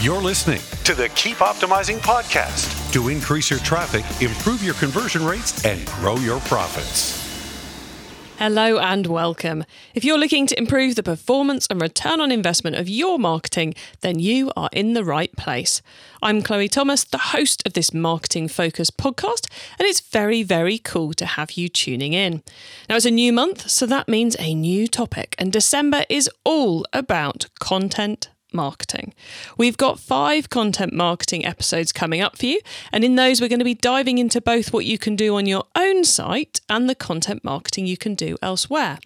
You're listening to the Keep Optimizing podcast to increase your traffic, improve your conversion rates, and grow your profits. Hello and welcome. If you're looking to improve the performance and return on investment of your marketing, then you are in the right place. I'm Chloe Thomas, the host of this marketing focused podcast, and it's very, very cool to have you tuning in. Now, it's a new month, so that means a new topic, and December is all about content marketing. We've got five content marketing episodes coming up for you, and in those, we're going to be diving into both what you can do on your own site and the content marketing you can do elsewhere.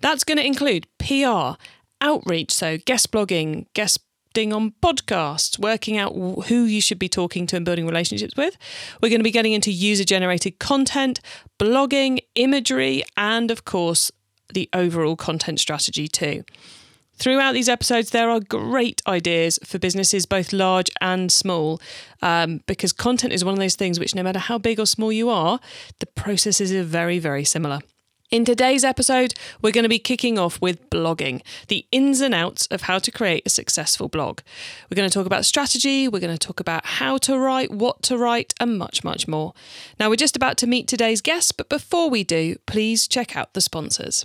That's going to include PR, outreach, so guest blogging, guest on podcasts, working out who you should be talking to and building relationships with. We're going to be getting into user generated content, blogging, imagery, and of course, the overall content strategy too. Throughout these episodes, there are great ideas for businesses, both large and small, um, because content is one of those things which, no matter how big or small you are, the processes are very, very similar. In today's episode, we're going to be kicking off with blogging, the ins and outs of how to create a successful blog. We're going to talk about strategy, we're going to talk about how to write, what to write, and much, much more. Now, we're just about to meet today's guest, but before we do, please check out the sponsors.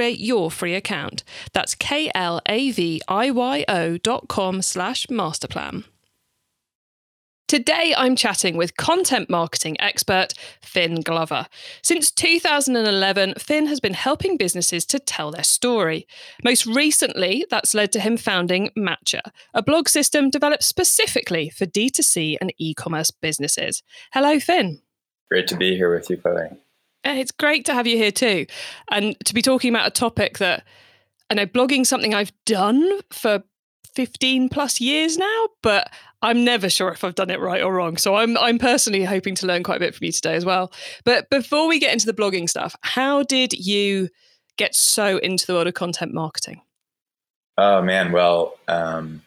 create your free account. That's K-L-A-V-I-Y-O dot com slash masterplan. Today, I'm chatting with content marketing expert Finn Glover. Since 2011, Finn has been helping businesses to tell their story. Most recently, that's led to him founding Matcha, a blog system developed specifically for D2C and e commerce businesses. Hello, Finn. Great to be here with you, Chloe. Eh, it's great to have you here too, and to be talking about a topic that I know blogging something I've done for 15 plus years now, but I'm never sure if I've done it right or wrong. So I'm I'm personally hoping to learn quite a bit from you today as well. But before we get into the blogging stuff, how did you get so into the world of content marketing? Oh man, well, um,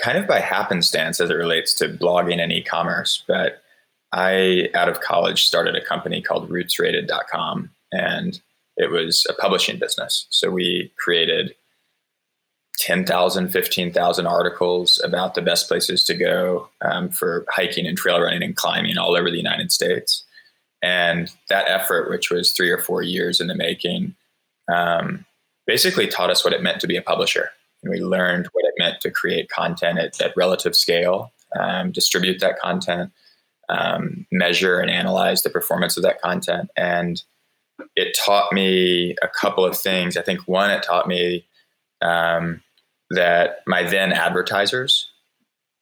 kind of by happenstance as it relates to blogging and e-commerce, but I, out of college, started a company called rootsrated.com, and it was a publishing business. So we created 10,000, 15,000 articles about the best places to go um, for hiking and trail running and climbing all over the United States. And that effort, which was three or four years in the making, um, basically taught us what it meant to be a publisher. And we learned what it meant to create content at, at relative scale, um, distribute that content, um, measure and analyze the performance of that content. And it taught me a couple of things. I think one, it taught me um, that my then advertisers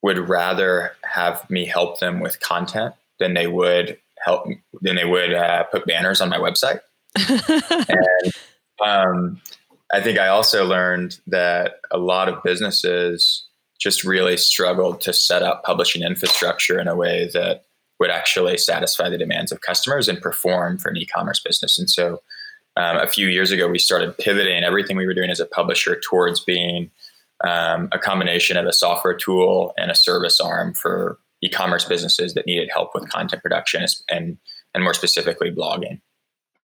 would rather have me help them with content than they would help than they would uh, put banners on my website. and um, I think I also learned that a lot of businesses just really struggled to set up publishing infrastructure in a way that would actually satisfy the demands of customers and perform for an e-commerce business. And so, um, a few years ago, we started pivoting everything we were doing as a publisher towards being um, a combination of a software tool and a service arm for e-commerce businesses that needed help with content production and and more specifically blogging.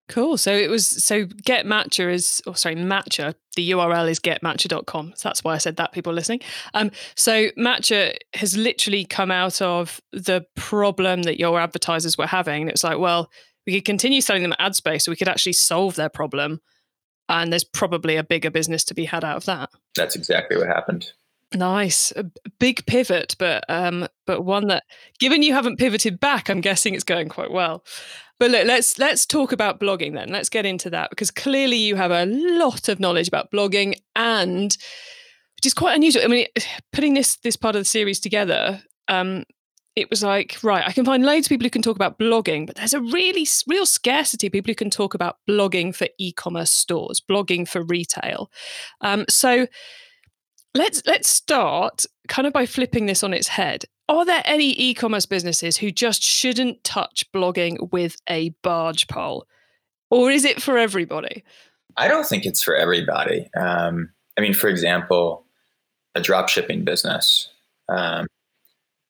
Cool. So it was so Get Matcha is oh sorry, Matcha, the URL is getmatcha.com. So that's why I said that people listening. Um so Matcha has literally come out of the problem that your advertisers were having. And it's like, well, we could continue selling them ad space so we could actually solve their problem. And there's probably a bigger business to be had out of that. That's exactly what happened. Nice, a big pivot, but um, but one that, given you haven't pivoted back, I'm guessing it's going quite well. But look, let's let's talk about blogging then. Let's get into that because clearly you have a lot of knowledge about blogging and which is quite unusual. I mean, putting this this part of the series together, um, it was like, right, I can find loads of people who can talk about blogging, but there's a really real scarcity of people who can talk about blogging for e-commerce stores, blogging for retail. Um, so let's let's start kind of by flipping this on its head. Are there any e-commerce businesses who just shouldn't touch blogging with a barge pole, or is it for everybody? I don't think it's for everybody. Um, I mean, for example, a drop shipping business um,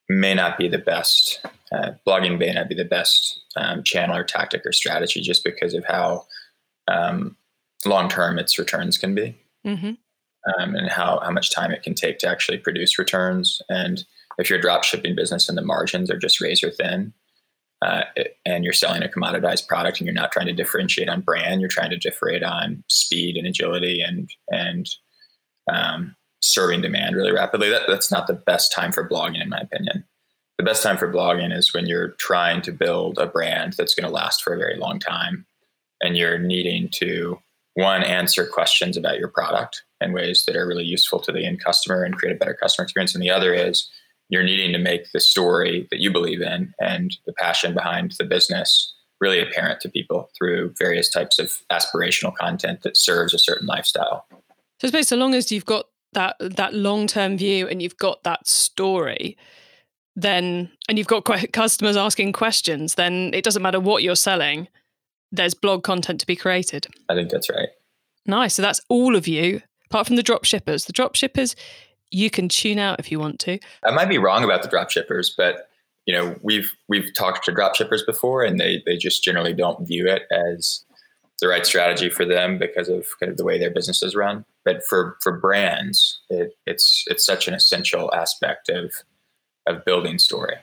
may not be the best. Uh, blogging may not be the best um, channel or tactic or strategy just because of how um, long term its returns can be. Mm-hmm um, and how, how much time it can take to actually produce returns. And if you're a drop shipping business and the margins are just razor thin, uh, and you're selling a commoditized product and you're not trying to differentiate on brand, you're trying to differentiate on speed and agility and and um, serving demand really rapidly. That, that's not the best time for blogging, in my opinion. The best time for blogging is when you're trying to build a brand that's going to last for a very long time, and you're needing to one answer questions about your product in ways that are really useful to the end customer and create a better customer experience and the other is you're needing to make the story that you believe in and the passion behind the business really apparent to people through various types of aspirational content that serves a certain lifestyle so I suppose so long as you've got that that long-term view and you've got that story then and you've got customers asking questions then it doesn't matter what you're selling there's blog content to be created. I think that's right. Nice. So that's all of you, apart from the drop shippers. The drop shippers, you can tune out if you want to. I might be wrong about the drop shippers, but you know, we've we've talked to drop shippers before and they they just generally don't view it as the right strategy for them because of kind of the way their businesses run. But for for brands, it, it's it's such an essential aspect of of building story.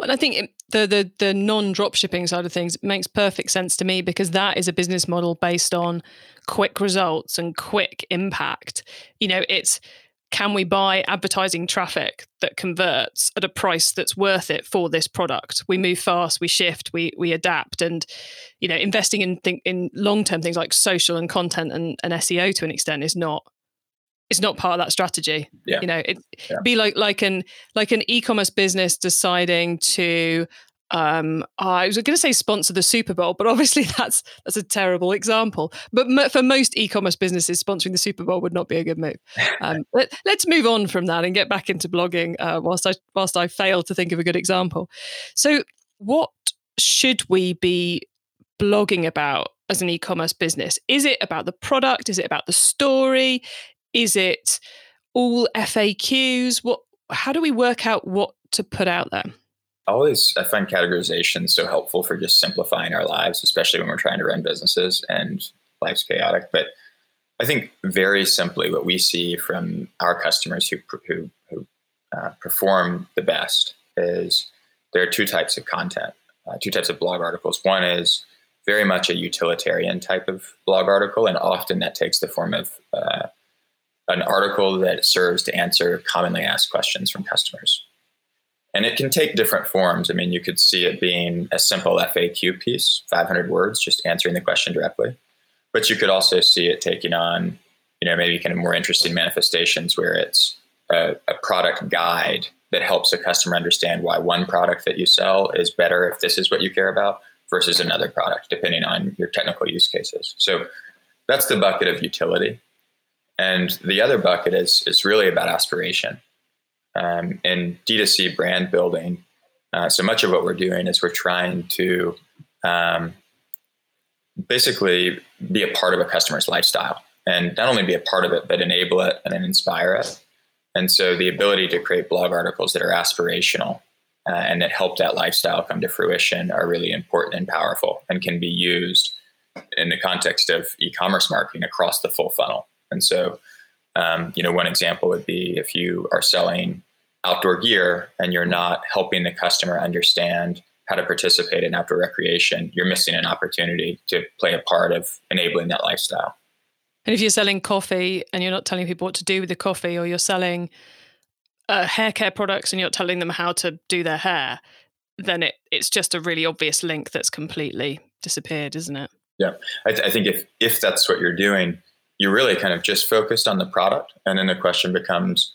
Well, I think the the the non drop shipping side of things makes perfect sense to me because that is a business model based on quick results and quick impact. You know, it's can we buy advertising traffic that converts at a price that's worth it for this product? We move fast, we shift, we we adapt, and you know, investing in in long term things like social and content and, and SEO to an extent is not it's not part of that strategy. Yeah. You know, it yeah. be like like an like an e-commerce business deciding to um I was going to say sponsor the Super Bowl, but obviously that's that's a terrible example. But for most e-commerce businesses, sponsoring the Super Bowl would not be a good move. Um, let, us move on from that and get back into blogging. Uh, whilst I whilst I fail to think of a good example. So, what should we be blogging about as an e-commerce business? Is it about the product? Is it about the story? Is it all FAQs? What? How do we work out what to put out there? Always, I find categorization so helpful for just simplifying our lives, especially when we're trying to run businesses and life's chaotic. But I think very simply, what we see from our customers who who, who uh, perform the best is there are two types of content, uh, two types of blog articles. One is very much a utilitarian type of blog article, and often that takes the form of uh, an article that serves to answer commonly asked questions from customers. And it can take different forms. I mean, you could see it being a simple FAQ piece, 500 words, just answering the question directly. But you could also see it taking on, you know, maybe kind of more interesting manifestations where it's a, a product guide that helps a customer understand why one product that you sell is better if this is what you care about versus another product, depending on your technical use cases. So that's the bucket of utility. And the other bucket is is really about aspiration. Um, in D2C brand building, uh, so much of what we're doing is we're trying to um, basically be a part of a customer's lifestyle and not only be a part of it, but enable it and inspire it. And so the ability to create blog articles that are aspirational uh, and that help that lifestyle come to fruition are really important and powerful and can be used in the context of e-commerce marketing across the full funnel. And so, um, you know, one example would be if you are selling outdoor gear and you're not helping the customer understand how to participate in outdoor recreation, you're missing an opportunity to play a part of enabling that lifestyle. And if you're selling coffee and you're not telling people what to do with the coffee, or you're selling uh, hair care products and you're not telling them how to do their hair, then it, it's just a really obvious link that's completely disappeared, isn't it? Yeah, I, th- I think if if that's what you're doing, you're really kind of just focused on the product and then the question becomes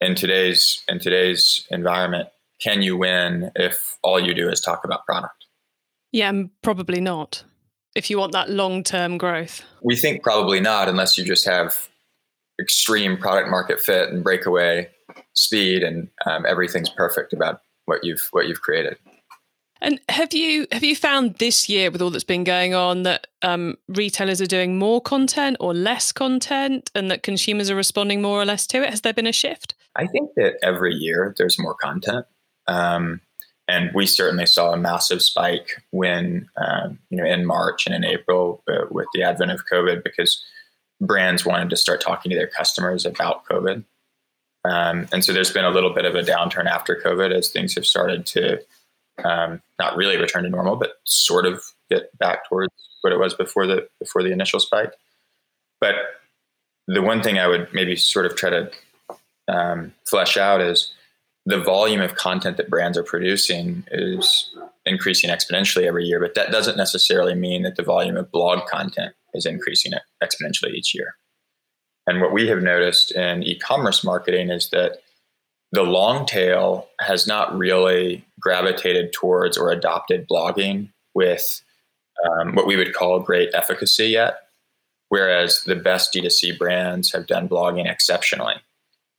in today's in today's environment can you win if all you do is talk about product yeah probably not if you want that long-term growth we think probably not unless you just have extreme product market fit and breakaway speed, and um, everything's perfect about what you've what you've created. And have you have you found this year with all that's been going on that um, retailers are doing more content or less content, and that consumers are responding more or less to it? Has there been a shift? I think that every year there's more content, um, and we certainly saw a massive spike when um, you know in March and in April uh, with the advent of COVID because brands wanted to start talking to their customers about COVID. Um, and so there's been a little bit of a downturn after COVID as things have started to um, not really return to normal, but sort of get back towards what it was before the before the initial spike. But the one thing I would maybe sort of try to um, flesh out is the volume of content that brands are producing is increasing exponentially every year, but that doesn't necessarily mean that the volume of blog content is increasing exponentially each year. And what we have noticed in e-commerce marketing is that the long tail has not really gravitated towards or adopted blogging with um, what we would call great efficacy yet, whereas the best D2C brands have done blogging exceptionally.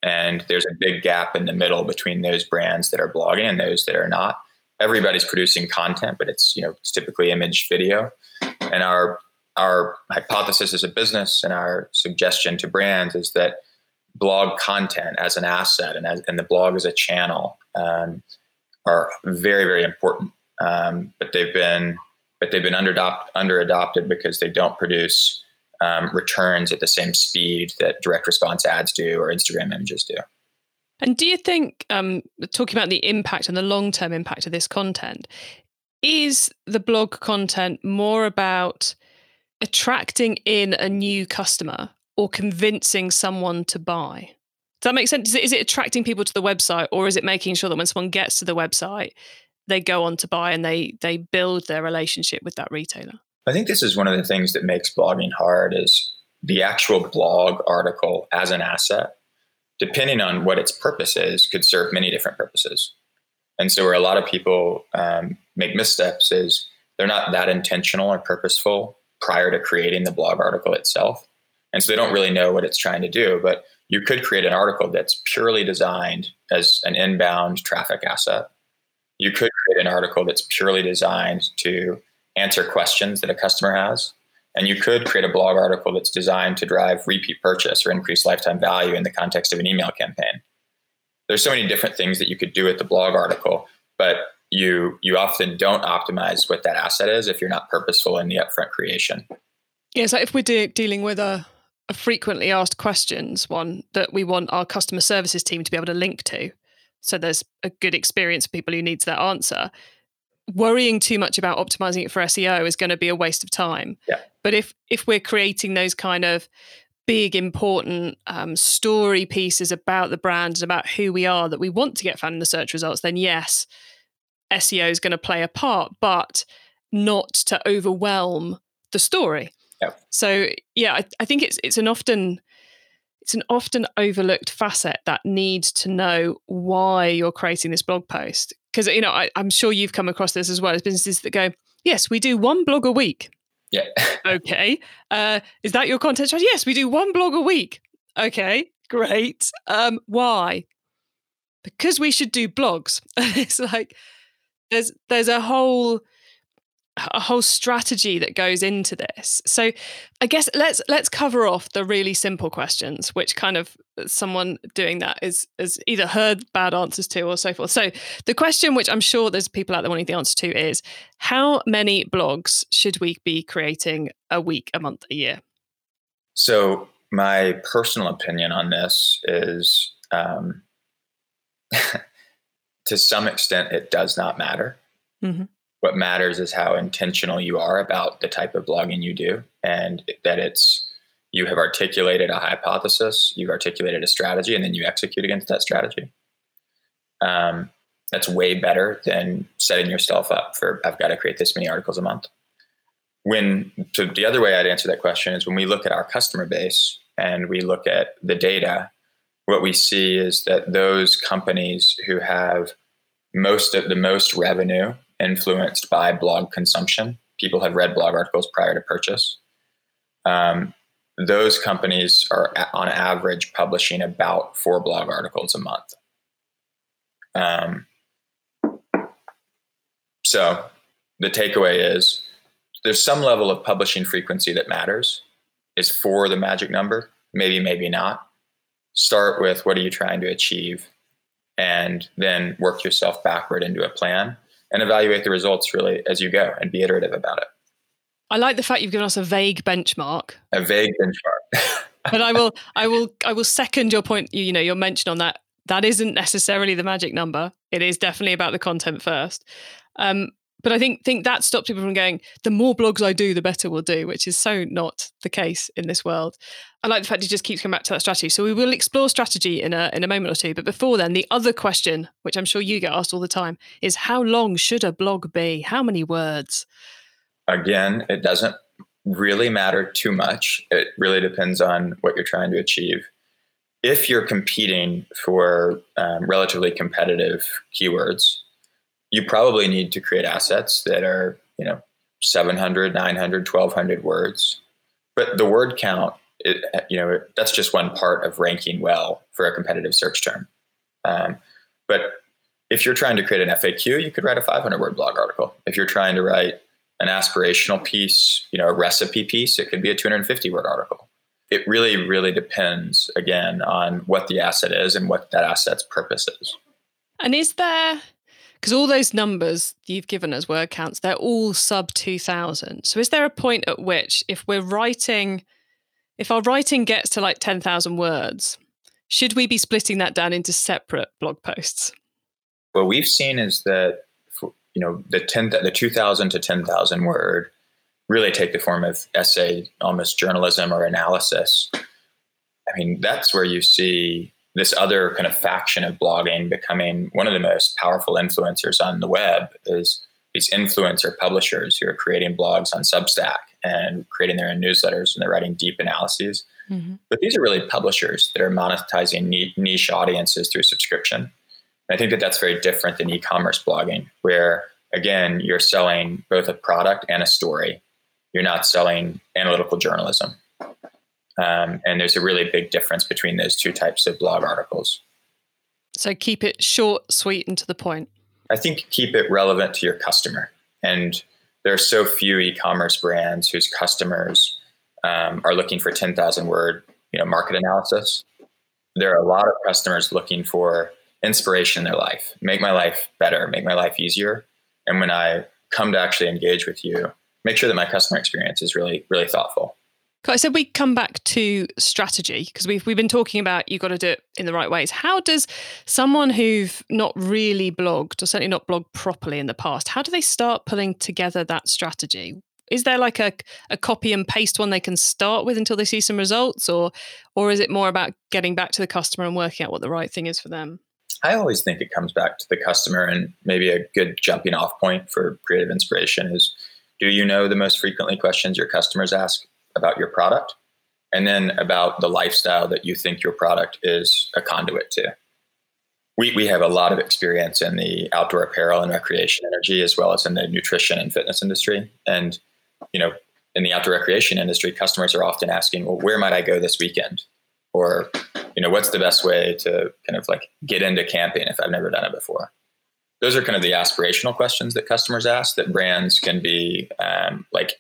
And there's a big gap in the middle between those brands that are blogging and those that are not. Everybody's producing content, but it's you know it's typically image, video, and our our hypothesis as a business and our suggestion to brands is that blog content as an asset and, as, and the blog as a channel um, are very very important. Um, but they've been but they've been under under adopted because they don't produce um, returns at the same speed that direct response ads do or Instagram images do. And do you think, um, talking about the impact and the long term impact of this content, is the blog content more about attracting in a new customer or convincing someone to buy? Does that make sense? Is it, is it attracting people to the website, or is it making sure that when someone gets to the website, they go on to buy and they they build their relationship with that retailer? I think this is one of the things that makes blogging hard is the actual blog article as an asset, depending on what its purpose is, could serve many different purposes. And so, where a lot of people um, make missteps is they're not that intentional or purposeful prior to creating the blog article itself. And so they don't really know what it's trying to do. But you could create an article that's purely designed as an inbound traffic asset. You could create an article that's purely designed to answer questions that a customer has. And you could create a blog article that's designed to drive repeat purchase or increase lifetime value in the context of an email campaign. There's so many different things that you could do with the blog article, but you you often don't optimize what that asset is if you're not purposeful in the upfront creation. Yeah, so if we're de- dealing with a a frequently asked questions one that we want our customer services team to be able to link to. So there's a good experience for people who needs that answer. Worrying too much about optimizing it for SEO is going to be a waste of time. Yeah. But if if we're creating those kind of big important um, story pieces about the brand and about who we are that we want to get found in the search results, then yes, SEO is going to play a part, but not to overwhelm the story. So yeah, I, I think it's it's an often it's an often overlooked facet that needs to know why you're creating this blog post. Because you know, I, I'm sure you've come across this as well as businesses that go, yes, we do one blog a week. Yeah. okay. Uh, is that your content strategy? Yes, we do one blog a week. Okay, great. Um, why? Because we should do blogs. it's like there's there's a whole a whole strategy that goes into this. So I guess let's let's cover off the really simple questions, which kind of someone doing that is has either heard bad answers to or so forth. So the question, which I'm sure there's people out there wanting the answer to, is how many blogs should we be creating a week, a month, a year? So my personal opinion on this is, um, to some extent, it does not matter. Mm-hmm what matters is how intentional you are about the type of blogging you do and that it's you have articulated a hypothesis you've articulated a strategy and then you execute against that strategy. Um, that's way better than setting yourself up for i've got to create this many articles a month. When so the other way i'd answer that question is when we look at our customer base and we look at the data what we see is that those companies who have most of the most revenue influenced by blog consumption. People have read blog articles prior to purchase. Um, those companies are on average publishing about four blog articles a month. Um, so the takeaway is there's some level of publishing frequency that matters. Is four the magic number? Maybe, maybe not. Start with what are you trying to achieve, and then work yourself backward into a plan and evaluate the results really as you go and be iterative about it. I like the fact you've given us a vague benchmark. A vague benchmark. but I will, I will, I will second your point. You, you know, your mention on that. That isn't necessarily the magic number. It is definitely about the content first. Um, but I think think that stops people from going. The more blogs I do, the better we'll do, which is so not the case in this world. I like the fact he just keeps coming back to that strategy. So we will explore strategy in a in a moment or two. But before then, the other question, which I'm sure you get asked all the time, is how long should a blog be? How many words? Again, it doesn't really matter too much. It really depends on what you're trying to achieve. If you're competing for um, relatively competitive keywords, you probably need to create assets that are, you know, 700, 900, 1200 words. But the word count, it, you know, that's just one part of ranking well for a competitive search term. Um, but if you're trying to create an FAQ, you could write a 500 word blog article. If you're trying to write an aspirational piece, you know, a recipe piece, it could be a 250 word article. It really, really depends again on what the asset is and what that asset's purpose is. And is there, because all those numbers you've given as word counts, they're all sub 2000. So is there a point at which, if we're writing, if our writing gets to like 10,000 words, should we be splitting that down into separate blog posts? What we've seen is that you know the 10 the 2000 to 10,000 word really take the form of essay almost journalism or analysis i mean that's where you see this other kind of faction of blogging becoming one of the most powerful influencers on the web is these influencer publishers who are creating blogs on substack and creating their own newsletters and they're writing deep analyses mm-hmm. but these are really publishers that are monetizing niche audiences through subscription I think that that's very different than e-commerce blogging, where again you're selling both a product and a story. You're not selling analytical journalism, um, and there's a really big difference between those two types of blog articles. So keep it short, sweet, and to the point. I think keep it relevant to your customer, and there are so few e-commerce brands whose customers um, are looking for 10,000 word, you know, market analysis. There are a lot of customers looking for inspiration in their life, make my life better, make my life easier. And when I come to actually engage with you, make sure that my customer experience is really, really thoughtful. I said we come back to strategy because we've we've been talking about you've got to do it in the right ways. How does someone who've not really blogged or certainly not blogged properly in the past, how do they start pulling together that strategy? Is there like a, a copy and paste one they can start with until they see some results, or or is it more about getting back to the customer and working out what the right thing is for them? I always think it comes back to the customer, and maybe a good jumping off point for creative inspiration is do you know the most frequently questions your customers ask about your product? And then about the lifestyle that you think your product is a conduit to. We, we have a lot of experience in the outdoor apparel and recreation energy, as well as in the nutrition and fitness industry. And, you know, in the outdoor recreation industry, customers are often asking, well, where might I go this weekend? Or you know what's the best way to kind of like get into camping if i've never done it before those are kind of the aspirational questions that customers ask that brands can be um, like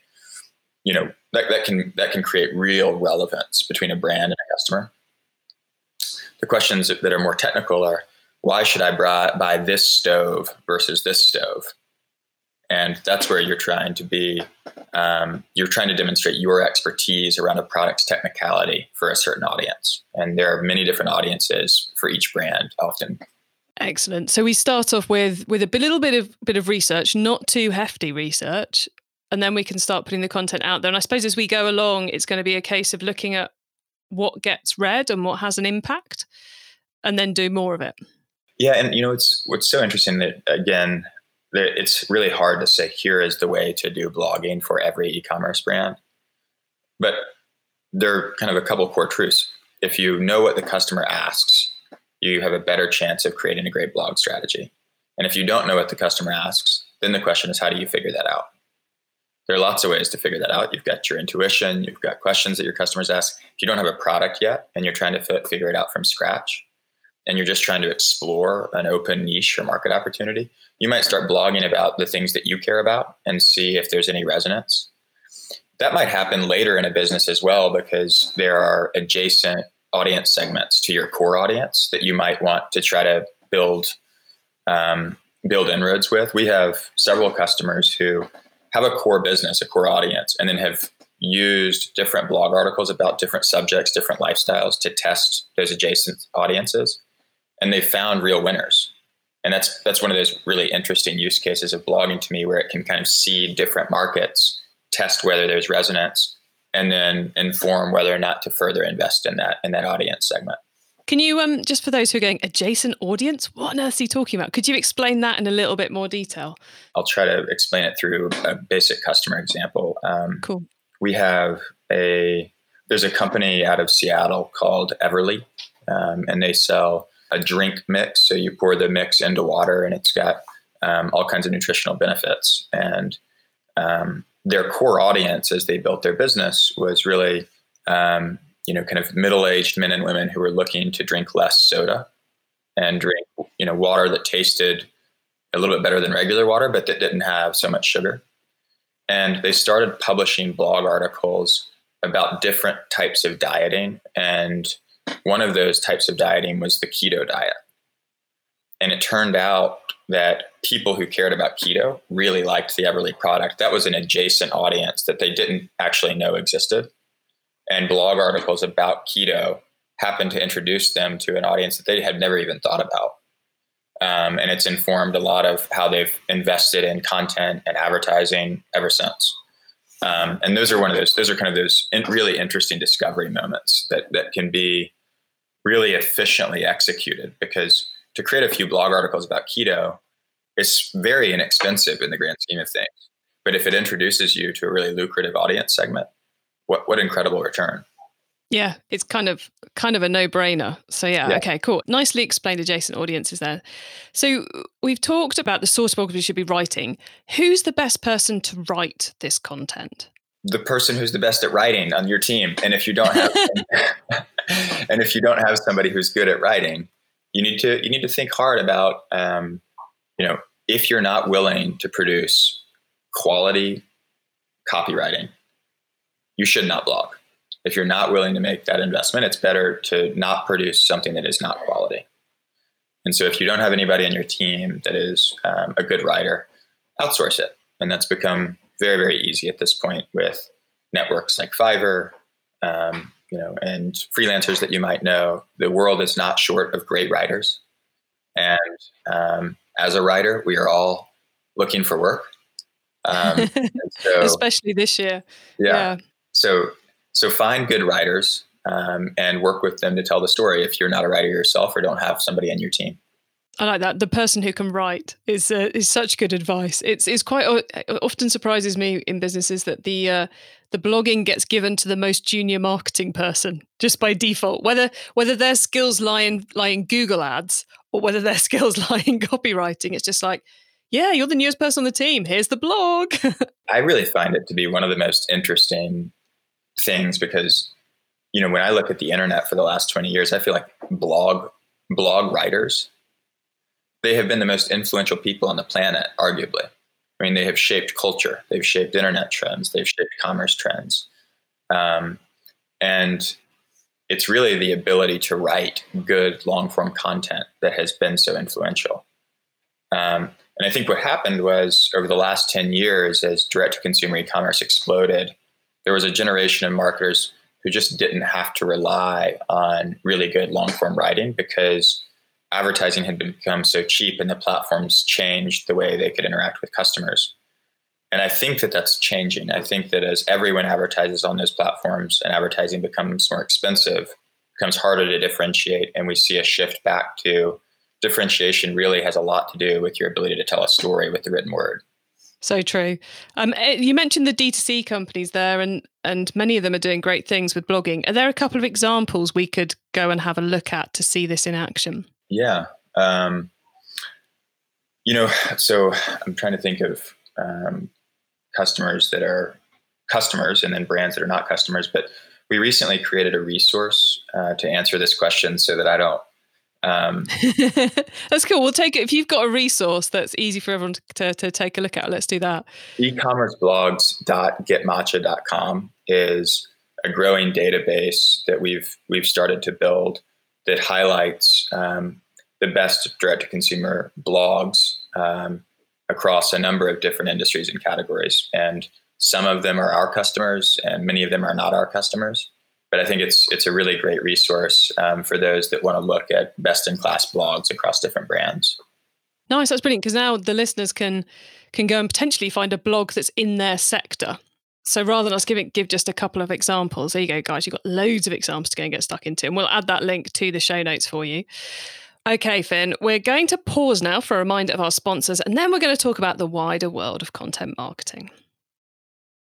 you know that, that can that can create real relevance between a brand and a customer. The questions that are more technical are why should i buy this stove versus this stove? And that's where you're trying to be um, you're trying to demonstrate your expertise around a product's technicality for a certain audience. And there are many different audiences for each brand often. Excellent. So we start off with with a little bit of bit of research not too hefty research and then we can start putting the content out there. And i suppose as we go along it's going to be a case of looking at what gets read and what has an impact and then do more of it. Yeah and you know it's what's so interesting that again it's really hard to say here is the way to do blogging for every e-commerce brand. But there are kind of a couple core truths. If you know what the customer asks you have a better chance of creating a great blog strategy. And if you don't know what the customer asks then the question is how do you figure that out There are lots of ways to figure that out. You've got your intuition, you've got questions that your customers ask. If you don't have a product yet and you're trying to figure it out from scratch, and you're just trying to explore an open niche or market opportunity, you might start blogging about the things that you care about and see if there's any resonance. That might happen later in a business as well because there are adjacent audience segments to your core audience that you might want to try to build um, build inroads with. We have several customers who have a core business, a core audience, and then have used different blog articles about different subjects, different lifestyles to test those adjacent audiences, and they found real winners. And that's that's one of those really interesting use cases of blogging to me, where it can kind of see different markets, test whether there's resonance, and then inform whether or not to further invest in that in that audience segment. Can you, um, just for those who are going, adjacent audience? What on earth are you talking about? Could you explain that in a little bit more detail? I'll try to explain it through a basic customer example. Um, cool. We have a there's a company out of Seattle called Everly, um, and they sell a drink mix. So you pour the mix into water, and it's got um, all kinds of nutritional benefits. And um, their core audience, as they built their business, was really um, you know, kind of middle-aged men and women who were looking to drink less soda and drink, you know, water that tasted a little bit better than regular water, but that didn't have so much sugar. And they started publishing blog articles about different types of dieting. And one of those types of dieting was the keto diet. And it turned out that people who cared about keto really liked the Everly product. That was an adjacent audience that they didn't actually know existed and blog articles about keto happen to introduce them to an audience that they had never even thought about. Um, and it's informed a lot of how they've invested in content and advertising ever since. Um, and those are one of those; those are kind of those in, really interesting discovery moments that that can be really efficiently executed. Because to create a few blog articles about keto is very inexpensive in the grand scheme of things. But if it introduces you to a really lucrative audience segment, what what incredible return. Yeah, it's kind of kind of a no-brainer. So yeah, yeah, okay, cool. Nicely explained adjacent audiences there. So we've talked about the source blog we should be writing. Who's the best person to write this content? The person who's the best at writing on your team. And if you don't have and if you don't have somebody who's good at writing, you need to you need to think hard about um, you know, if you're not willing to produce quality copywriting you should not blog. If you're not willing to make that investment, it's better to not produce something that is not quality. And so if you don't have anybody on your team that is um, a good writer, outsource it. And that's become very, very easy at this point with networks like Fiverr, um, you know, and freelancers that you might know. The world is not short of great writers. And um, as a writer, we are all looking for work. Um, so, Especially this year. Yeah. yeah. So so find good writers um, and work with them to tell the story if you're not a writer yourself or don't have somebody on your team. I like that. The person who can write is uh, is such good advice. It's it's quite uh, often surprises me in businesses that the uh, the blogging gets given to the most junior marketing person just by default. Whether whether their skills lie in lie in Google Ads or whether their skills lie in copywriting, it's just like, yeah, you're the newest person on the team. Here's the blog. I really find it to be one of the most interesting things because you know when i look at the internet for the last 20 years i feel like blog blog writers they have been the most influential people on the planet arguably. I mean they have shaped culture they've shaped internet trends they've shaped commerce trends. Um, and it's really the ability to write good long form content that has been so influential. Um, and i think what happened was over the last 10 years as direct to consumer e-commerce exploded there was a generation of marketers who just didn't have to rely on really good long form writing because advertising had become so cheap and the platforms changed the way they could interact with customers. And I think that that's changing. I think that as everyone advertises on those platforms and advertising becomes more expensive, becomes harder to differentiate, and we see a shift back to differentiation really has a lot to do with your ability to tell a story with the written word. So true. Um, eh, you mentioned the D2C companies there, and and many of them are doing great things with blogging. Are there a couple of examples we could go and have a look at to see this in action? Yeah. Um, you know, so I'm trying to think of um, customers that are customers and then brands that are not customers. But we recently created a resource uh, to answer this question so that I don't. Um, that's cool. We'll take it. If you've got a resource that's easy for everyone to, to take a look at, let's do that. E-commerceblogs.getmatcha.com is a growing database that we've we've started to build that highlights um, the best direct to consumer blogs um, across a number of different industries and categories. And some of them are our customers, and many of them are not our customers. But I think it's it's a really great resource um, for those that want to look at best in class blogs across different brands. Nice, that's brilliant because now the listeners can can go and potentially find a blog that's in their sector. So rather than us giving give just a couple of examples, there you go, guys. You've got loads of examples to go and get stuck into, and we'll add that link to the show notes for you. Okay, Finn, we're going to pause now for a reminder of our sponsors, and then we're going to talk about the wider world of content marketing.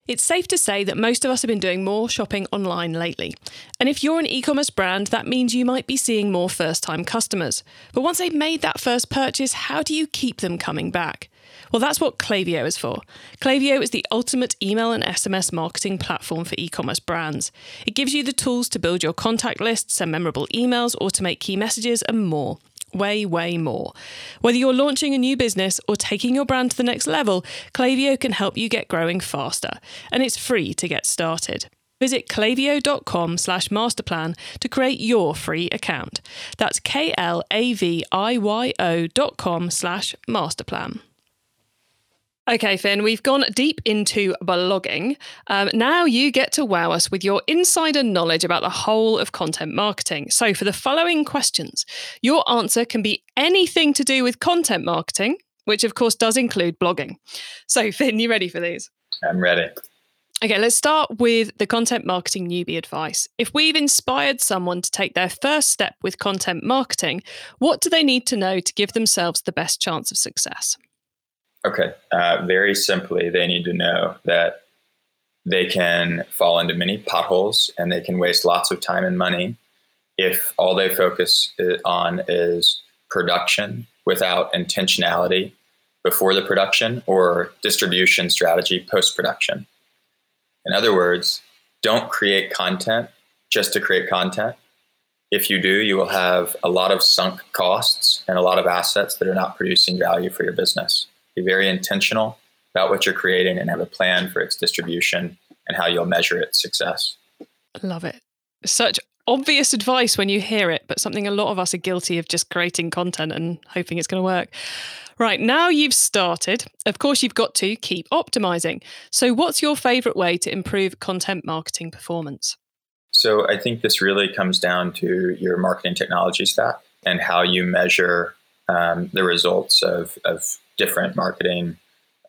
It's safe to say that most of us have been doing more shopping online lately. And if you're an e commerce brand, that means you might be seeing more first time customers. But once they've made that first purchase, how do you keep them coming back? Well, that's what Klaviyo is for. Klaviyo is the ultimate email and SMS marketing platform for e commerce brands. It gives you the tools to build your contact list, send memorable emails, automate key messages, and more way, way more. Whether you're launching a new business or taking your brand to the next level, Klaviyo can help you get growing faster, and it's free to get started. Visit klaviyo.com slash masterplan to create your free account. That's K-L-A-V-I-Y-O dot com slash masterplan. Okay, Finn, we've gone deep into blogging. Um, now you get to wow us with your insider knowledge about the whole of content marketing. So, for the following questions, your answer can be anything to do with content marketing, which of course does include blogging. So, Finn, you ready for these? I'm ready. Okay, let's start with the content marketing newbie advice. If we've inspired someone to take their first step with content marketing, what do they need to know to give themselves the best chance of success? Okay. Uh, very simply, they need to know that they can fall into many potholes and they can waste lots of time and money if all they focus on is production without intentionality before the production or distribution strategy post production. In other words, don't create content just to create content. If you do, you will have a lot of sunk costs and a lot of assets that are not producing value for your business. Be very intentional about what you're creating and have a plan for its distribution and how you'll measure its success. Love it. Such obvious advice when you hear it, but something a lot of us are guilty of just creating content and hoping it's going to work. Right, now you've started. Of course, you've got to keep optimizing. So, what's your favorite way to improve content marketing performance? So, I think this really comes down to your marketing technology stack and how you measure um, the results of, of different marketing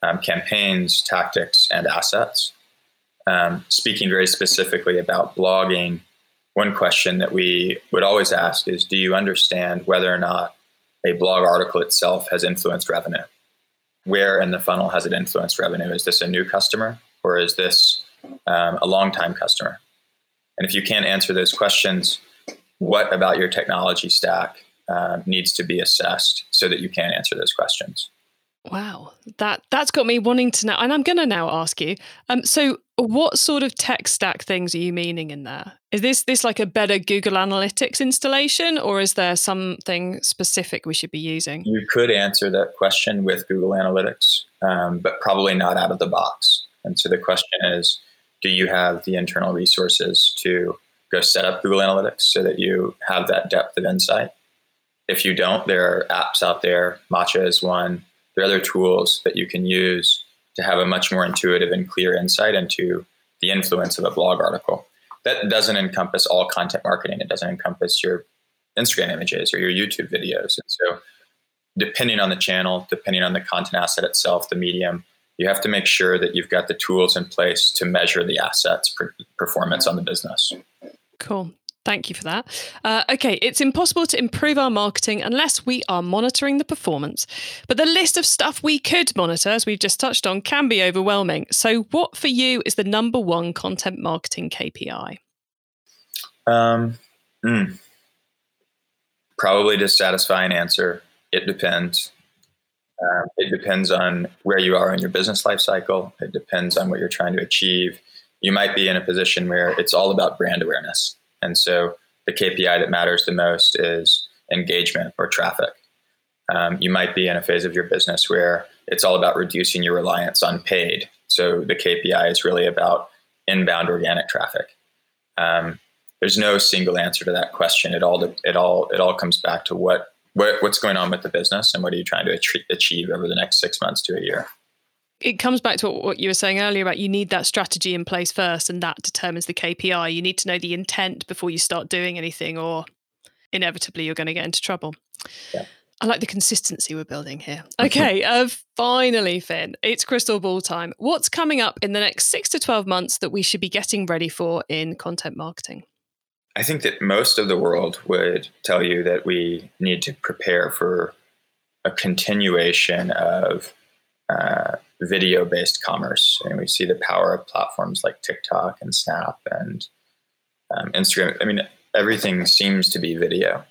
um, campaigns, tactics, and assets. Um, speaking very specifically about blogging, one question that we would always ask is Do you understand whether or not a blog article itself has influenced revenue? Where in the funnel has it influenced revenue? Is this a new customer or is this um, a long-time customer? And if you can't answer those questions, what about your technology stack uh, needs to be assessed so that you can answer those questions? Wow, that that's got me wanting to know, and I'm going to now ask you. Um, so what sort of tech stack things are you meaning in there? Is this this like a better Google Analytics installation, or is there something specific we should be using? You could answer that question with Google Analytics, um, but probably not out of the box. And so the question is, do you have the internal resources to go set up Google Analytics so that you have that depth of insight? If you don't, there are apps out there. Matcha is one there are other tools that you can use to have a much more intuitive and clear insight into the influence of a blog article. That doesn't encompass all content marketing. It doesn't encompass your Instagram images or your YouTube videos. And so, depending on the channel, depending on the content asset itself, the medium, you have to make sure that you've got the tools in place to measure the assets performance on the business. Cool. Thank you for that. Uh, okay, it's impossible to improve our marketing unless we are monitoring the performance. But the list of stuff we could monitor, as we've just touched on, can be overwhelming. So, what for you is the number one content marketing KPI? Um, mm, probably dissatisfying answer. It depends. Um, it depends on where you are in your business life cycle. It depends on what you're trying to achieve. You might be in a position where it's all about brand awareness. And so the KPI that matters the most is engagement or traffic. Um, you might be in a phase of your business where it's all about reducing your reliance on paid. So the KPI is really about inbound organic traffic. Um, there's no single answer to that question. It all it all it all comes back to what, what what's going on with the business and what are you trying to achieve over the next six months to a year. It comes back to what you were saying earlier about you need that strategy in place first, and that determines the KPI. You need to know the intent before you start doing anything, or inevitably you're going to get into trouble. Yeah. I like the consistency we're building here. Okay, uh, finally, Finn, it's crystal ball time. What's coming up in the next six to 12 months that we should be getting ready for in content marketing? I think that most of the world would tell you that we need to prepare for a continuation of uh, video based commerce. And we see the power of platforms like TikTok and Snap and um, Instagram. I mean, everything seems to be video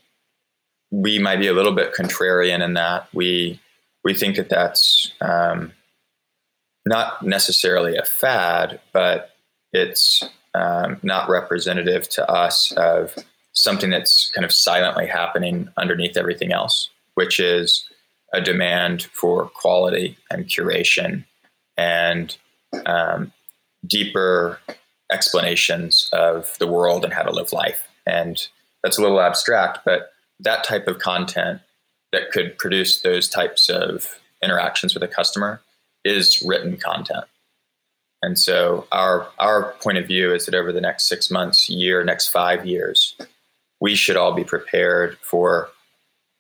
we might be a little bit contrarian in that we we think that that's um, not necessarily a fad, but it's um, not representative to us of something that's kind of silently happening underneath everything else, which is a demand for quality and curation and um, deeper explanations of the world and how to live life. And that's a little abstract, but that type of content that could produce those types of interactions with a customer is written content. And so our our point of view is that over the next six months, year, next five years, we should all be prepared for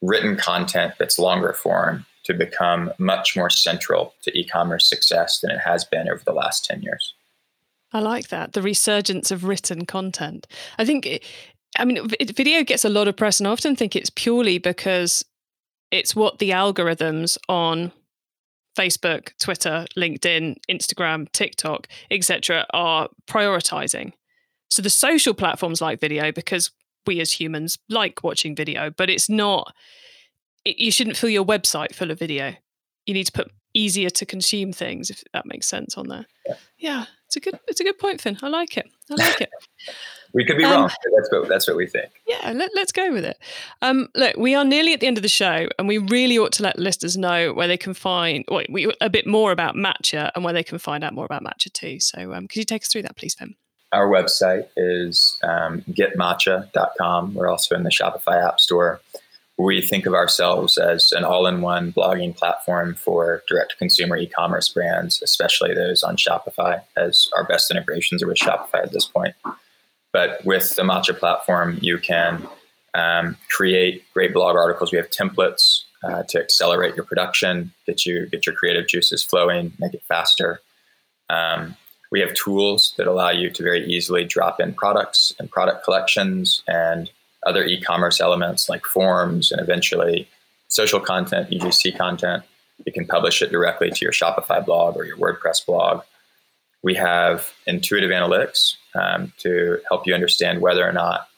written content that's longer form to become much more central to e-commerce success than it has been over the last 10 years. I like that. The resurgence of written content. I think I mean, video gets a lot of press, and I often think it's purely because it's what the algorithms on Facebook, Twitter, LinkedIn, Instagram, TikTok, etc., are prioritizing. So the social platforms like video because we as humans like watching video, but it's not. It, you shouldn't fill your website full of video. You need to put easier to consume things, if that makes sense, on there. Yeah, yeah it's a good. It's a good point, Finn. I like it. I like it. We could be um, wrong. That's what that's what we think. Yeah, let, us go with it. Um, look, we are nearly at the end of the show, and we really ought to let listeners know where they can find well, we, a bit more about Matcha and where they can find out more about Matcha too. So, um, could you take us through that, please, Finn? Our website is um, getmatcha.com. We're also in the Shopify App Store. We think of ourselves as an all-in-one blogging platform for direct-to-consumer e-commerce brands, especially those on Shopify, as our best integrations are with Shopify at this point. But with the Matcha platform, you can um, create great blog articles. We have templates uh, to accelerate your production, get you get your creative juices flowing, make it faster. Um, we have tools that allow you to very easily drop in products and product collections and other e-commerce elements like forms and eventually social content, UGC content. You can publish it directly to your Shopify blog or your WordPress blog. We have intuitive analytics um, to help you understand whether or not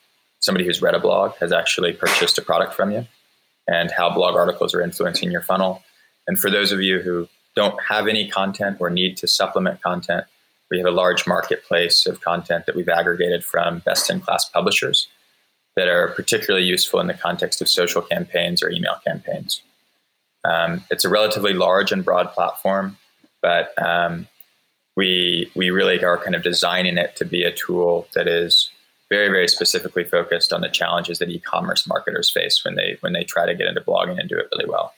somebody who's read a blog has actually purchased a product from you and how blog articles are influencing your funnel. And for those of you who don't have any content or need to supplement content, we have a large marketplace of content that we've aggregated from best in class publishers that are particularly useful in the context of social campaigns or email campaigns. Um, it's a relatively large and broad platform, but um, we we really are kind of designing it to be a tool that is very very specifically focused on the challenges that e-commerce marketers face when they when they try to get into blogging and do it really well.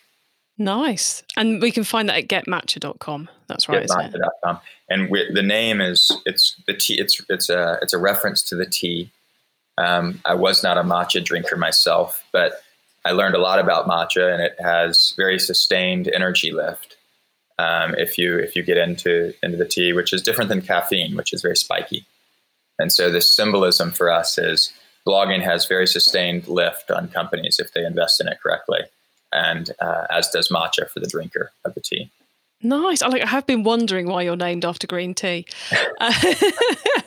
Nice. And we can find that at getmatcha.com. That's right. Getmatcha.com. And the name is it's the tea it's it's a it's a reference to the tea. Um, I was not a matcha drinker myself, but I learned a lot about matcha and it has very sustained energy lift um, if you if you get into into the tea, which is different than caffeine, which is very spiky. And so the symbolism for us is blogging has very sustained lift on companies if they invest in it correctly, and uh, as does matcha for the drinker of the tea. Nice. I like. I have been wondering why you're named after green tea. uh,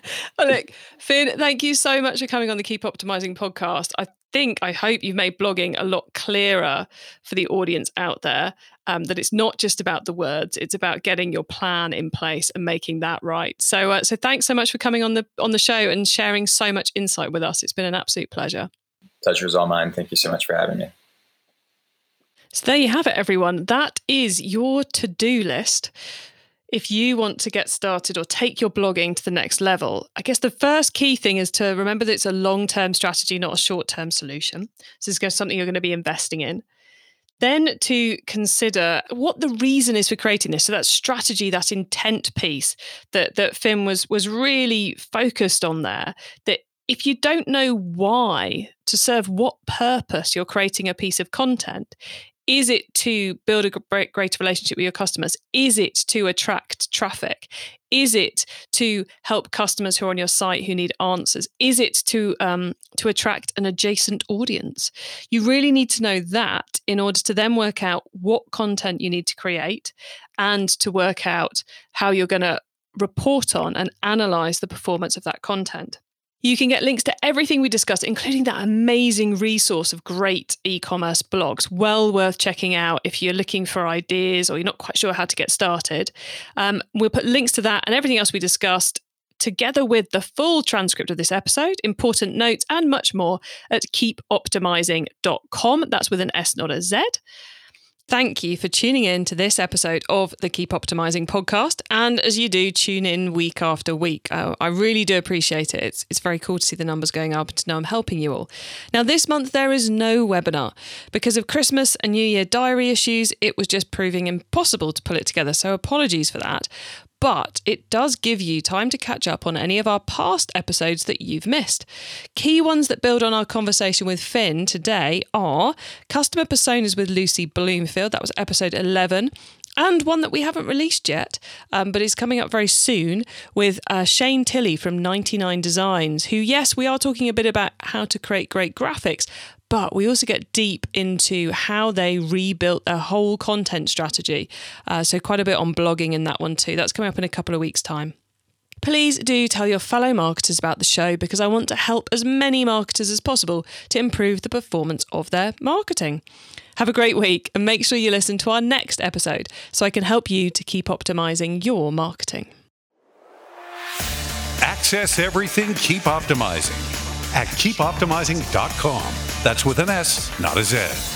look, Finn, thank you so much for coming on the Keep Optimizing podcast. I think, I hope you've made blogging a lot clearer for the audience out there. Um, that it's not just about the words; it's about getting your plan in place and making that right. So, uh, so thanks so much for coming on the on the show and sharing so much insight with us. It's been an absolute pleasure. Pleasure is all mine. Thank you so much for having me. So there you have it, everyone. That is your to do list. If you want to get started or take your blogging to the next level, I guess the first key thing is to remember that it's a long term strategy, not a short term solution. So it's something you're going to be investing in. Then to consider what the reason is for creating this. So that strategy, that intent piece that that Finn was was really focused on there. That if you don't know why to serve what purpose you're creating a piece of content, is it to build a greater relationship with your customers? Is it to attract traffic? Is it to help customers who are on your site who need answers? Is it to um, to attract an adjacent audience? You really need to know that in order to then work out what content you need to create and to work out how you're going to report on and analyze the performance of that content. You can get links to everything we discussed, including that amazing resource of great e commerce blogs. Well worth checking out if you're looking for ideas or you're not quite sure how to get started. Um, we'll put links to that and everything else we discussed together with the full transcript of this episode, important notes, and much more at keepoptimizing.com. That's with an S, not a Z. Thank you for tuning in to this episode of the Keep Optimizing podcast. And as you do, tune in week after week. I, I really do appreciate it. It's, it's very cool to see the numbers going up and to know I'm helping you all. Now, this month there is no webinar. Because of Christmas and New Year diary issues, it was just proving impossible to pull it together. So apologies for that but it does give you time to catch up on any of our past episodes that you've missed. Key ones that build on our conversation with Finn today are Customer Personas with Lucy Bloomfield, that was episode 11 and one that we haven't released yet, um, but is coming up very soon with uh, Shane Tilley from 99 Designs, who, yes, we are talking a bit about how to create great graphics, but we also get deep into how they rebuilt their whole content strategy. Uh, so, quite a bit on blogging in that one too. That's coming up in a couple of weeks' time. Please do tell your fellow marketers about the show because I want to help as many marketers as possible to improve the performance of their marketing. Have a great week and make sure you listen to our next episode so I can help you to keep optimizing your marketing. Access everything, keep optimizing at keepoptimizing.com. That's with an S, not a Z.